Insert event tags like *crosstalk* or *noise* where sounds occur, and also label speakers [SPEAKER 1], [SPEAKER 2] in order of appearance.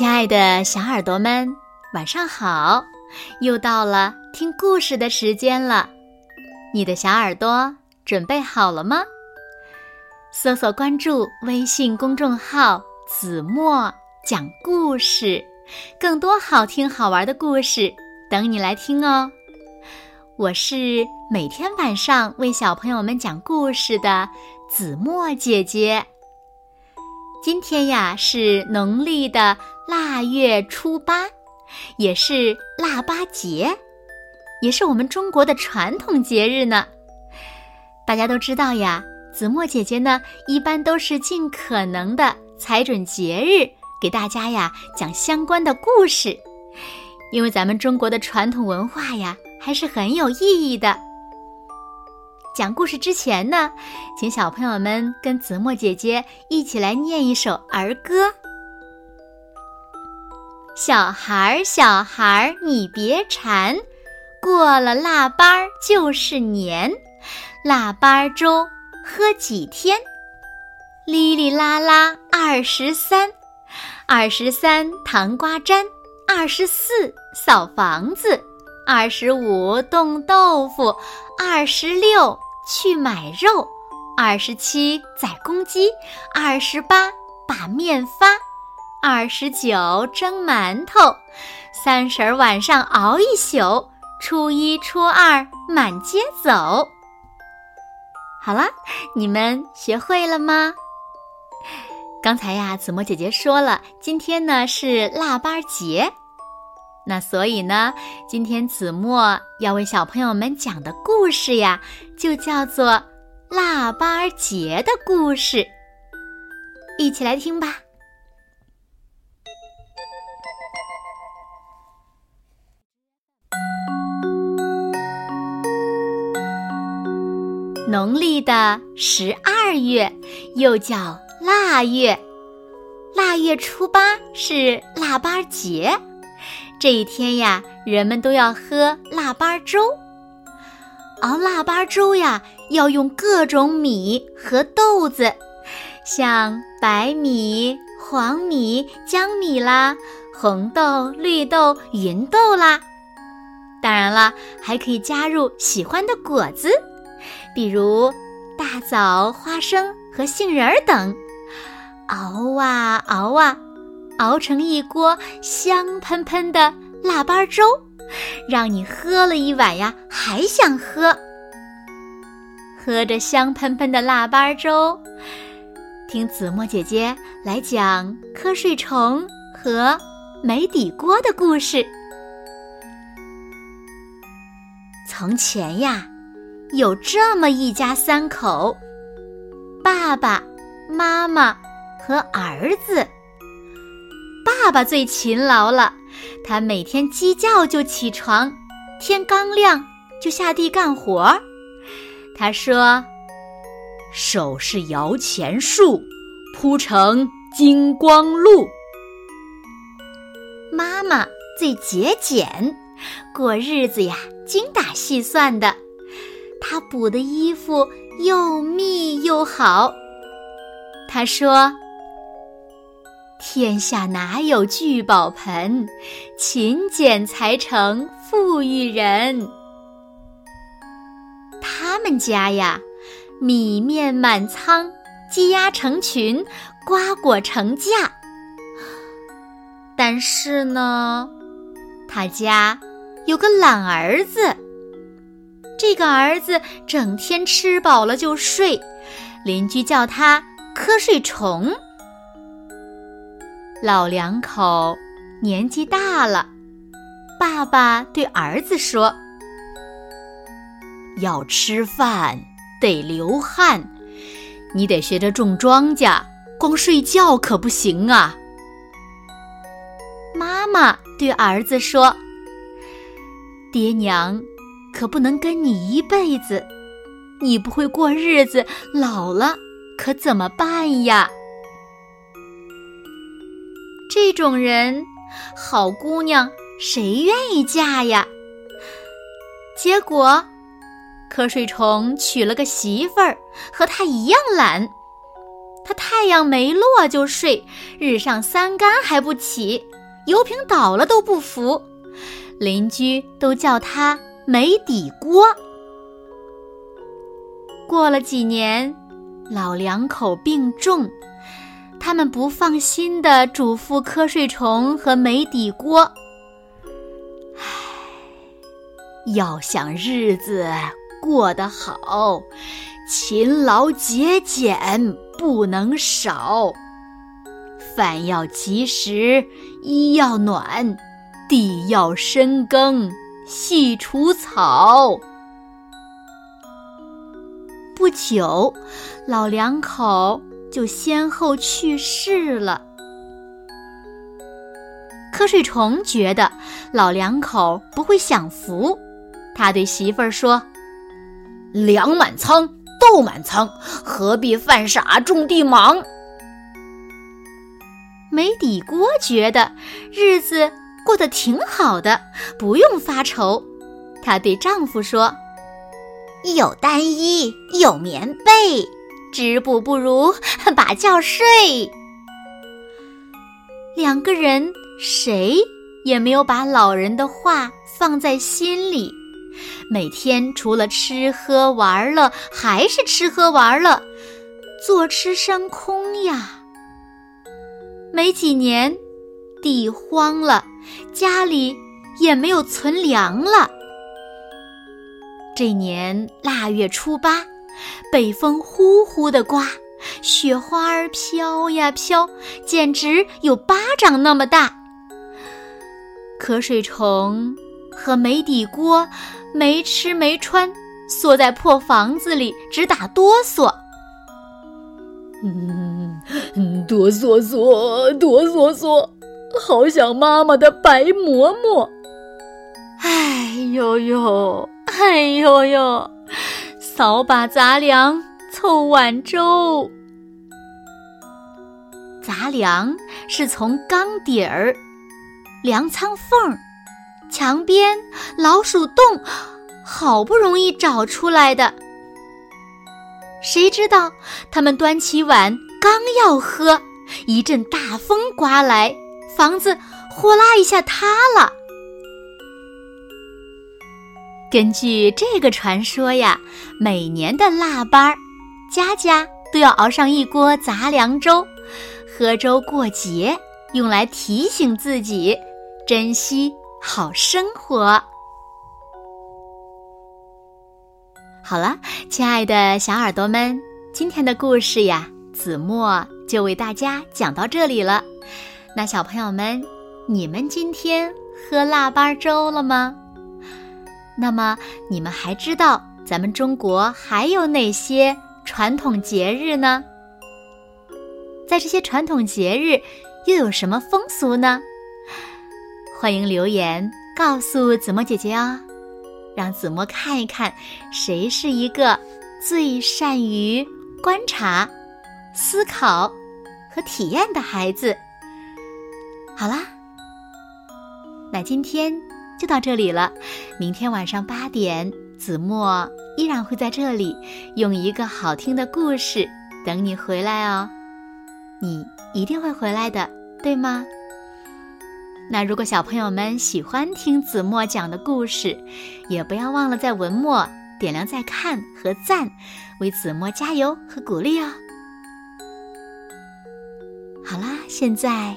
[SPEAKER 1] 亲爱的小耳朵们，晚上好！又到了听故事的时间了，你的小耳朵准备好了吗？搜索关注微信公众号“子墨讲故事”，更多好听好玩的故事等你来听哦。我是每天晚上为小朋友们讲故事的子墨姐姐。今天呀是农历的腊月初八，也是腊八节，也是我们中国的传统节日呢。大家都知道呀，子墨姐姐呢一般都是尽可能的踩准节日给大家呀讲相关的故事，因为咱们中国的传统文化呀还是很有意义的。讲故事之前呢，请小朋友们跟子墨姐姐一起来念一首儿歌。小孩儿，小孩儿，你别馋，过了腊八就是年，腊八粥喝几天？哩哩啦啦二十三，二十三糖瓜粘，二十四扫房子。二十五冻豆腐，二十六去买肉，二十七宰公鸡，二十八把面发，二十九蒸馒头，三十晚上熬一宿，初一初二满街走。好了，你们学会了吗？刚才呀，子墨姐姐说了，今天呢是腊八节。那所以呢，今天子墨要为小朋友们讲的故事呀，就叫做腊八节的故事。一起来听吧。农历的十二月又叫腊月，腊月初八是腊八节。这一天呀，人们都要喝腊八粥。熬腊八粥呀，要用各种米和豆子，像白米、黄米、江米啦，红豆、绿豆、芸豆啦。当然了，还可以加入喜欢的果子，比如大枣、花生和杏仁儿等。熬啊熬啊。熬成一锅香喷喷的腊八粥，让你喝了一碗呀，还想喝。喝着香喷喷的腊八粥，听子墨姐姐来讲瞌睡虫和没底锅的故事。从前呀，有这么一家三口：爸爸妈妈和儿子。爸爸最勤劳了，他每天鸡叫就起床，天刚亮就下地干活。他说：“手是摇钱树，铺成金光路。”妈妈最节俭，过日子呀精打细算的，他补的衣服又密又好。他说。天下哪有聚宝盆？勤俭才成富裕人。他们家呀，米面满仓，鸡鸭成群，瓜果成架。但是呢，他家有个懒儿子。这个儿子整天吃饱了就睡，邻居叫他瞌睡虫。老两口年纪大了，爸爸对儿子说：“要吃饭得流汗，你得学着种庄稼，光睡觉可不行啊。”妈妈对儿子说：“爹娘可不能跟你一辈子，你不会过日子，老了可怎么办呀？”这种人，好姑娘谁愿意嫁呀？结果，瞌睡虫娶了个媳妇儿，和他一样懒。他太阳没落就睡，日上三竿还不起。油瓶倒了都不扶，邻居都叫他没底锅。过了几年，老两口病重，他们不放心的嘱咐瞌睡虫和没底锅：“唉，要想日子过得好，勤劳节俭不能少。”饭要及时，衣要暖，地要深耕，细除草。不久，老两口就先后去世了。瞌睡虫觉得老两口不会享福，他对媳妇儿说：“
[SPEAKER 2] 粮满仓，豆满仓，何必犯傻种地忙？”
[SPEAKER 1] 没底锅觉得日子过得挺好的，不用发愁。她对丈夫说：“
[SPEAKER 3] 有单衣，有棉被，织布不如 *laughs* 把觉睡。”
[SPEAKER 1] 两个人谁也没有把老人的话放在心里，每天除了吃喝玩乐，还是吃喝玩乐，坐吃山空呀。没几年，地荒了，家里也没有存粮了。这年腊月初八，北风呼呼的刮，雪花儿飘呀飘，简直有巴掌那么大。瞌睡虫和没底锅没吃没穿，缩在破房子里直打哆嗦。
[SPEAKER 2] 嗯，哆嗦嗦，哆嗦嗦，好想妈妈的白馍馍。
[SPEAKER 1] 哎呦呦，哎呦呦，扫把杂粮，凑碗粥。杂粮是从缸底儿、粮仓缝、墙边、老鼠洞，好不容易找出来的。谁知道他们端起碗刚要喝，一阵大风刮来，房子呼啦一下塌了。根据这个传说呀，每年的腊八儿，家家都要熬上一锅杂粮粥，喝粥过节，用来提醒自己珍惜好生活。好了，亲爱的小耳朵们，今天的故事呀，子墨就为大家讲到这里了。那小朋友们，你们今天喝腊八粥了吗？那么你们还知道咱们中国还有哪些传统节日呢？在这些传统节日又有什么风俗呢？欢迎留言告诉子墨姐姐哦。让子墨看一看，谁是一个最善于观察、思考和体验的孩子。好啦，那今天就到这里了。明天晚上八点，子墨依然会在这里，用一个好听的故事等你回来哦。你一定会回来的，对吗？那如果小朋友们喜欢听子墨讲的故事，也不要忘了在文末点亮再看和赞，为子墨加油和鼓励哦。好啦，现在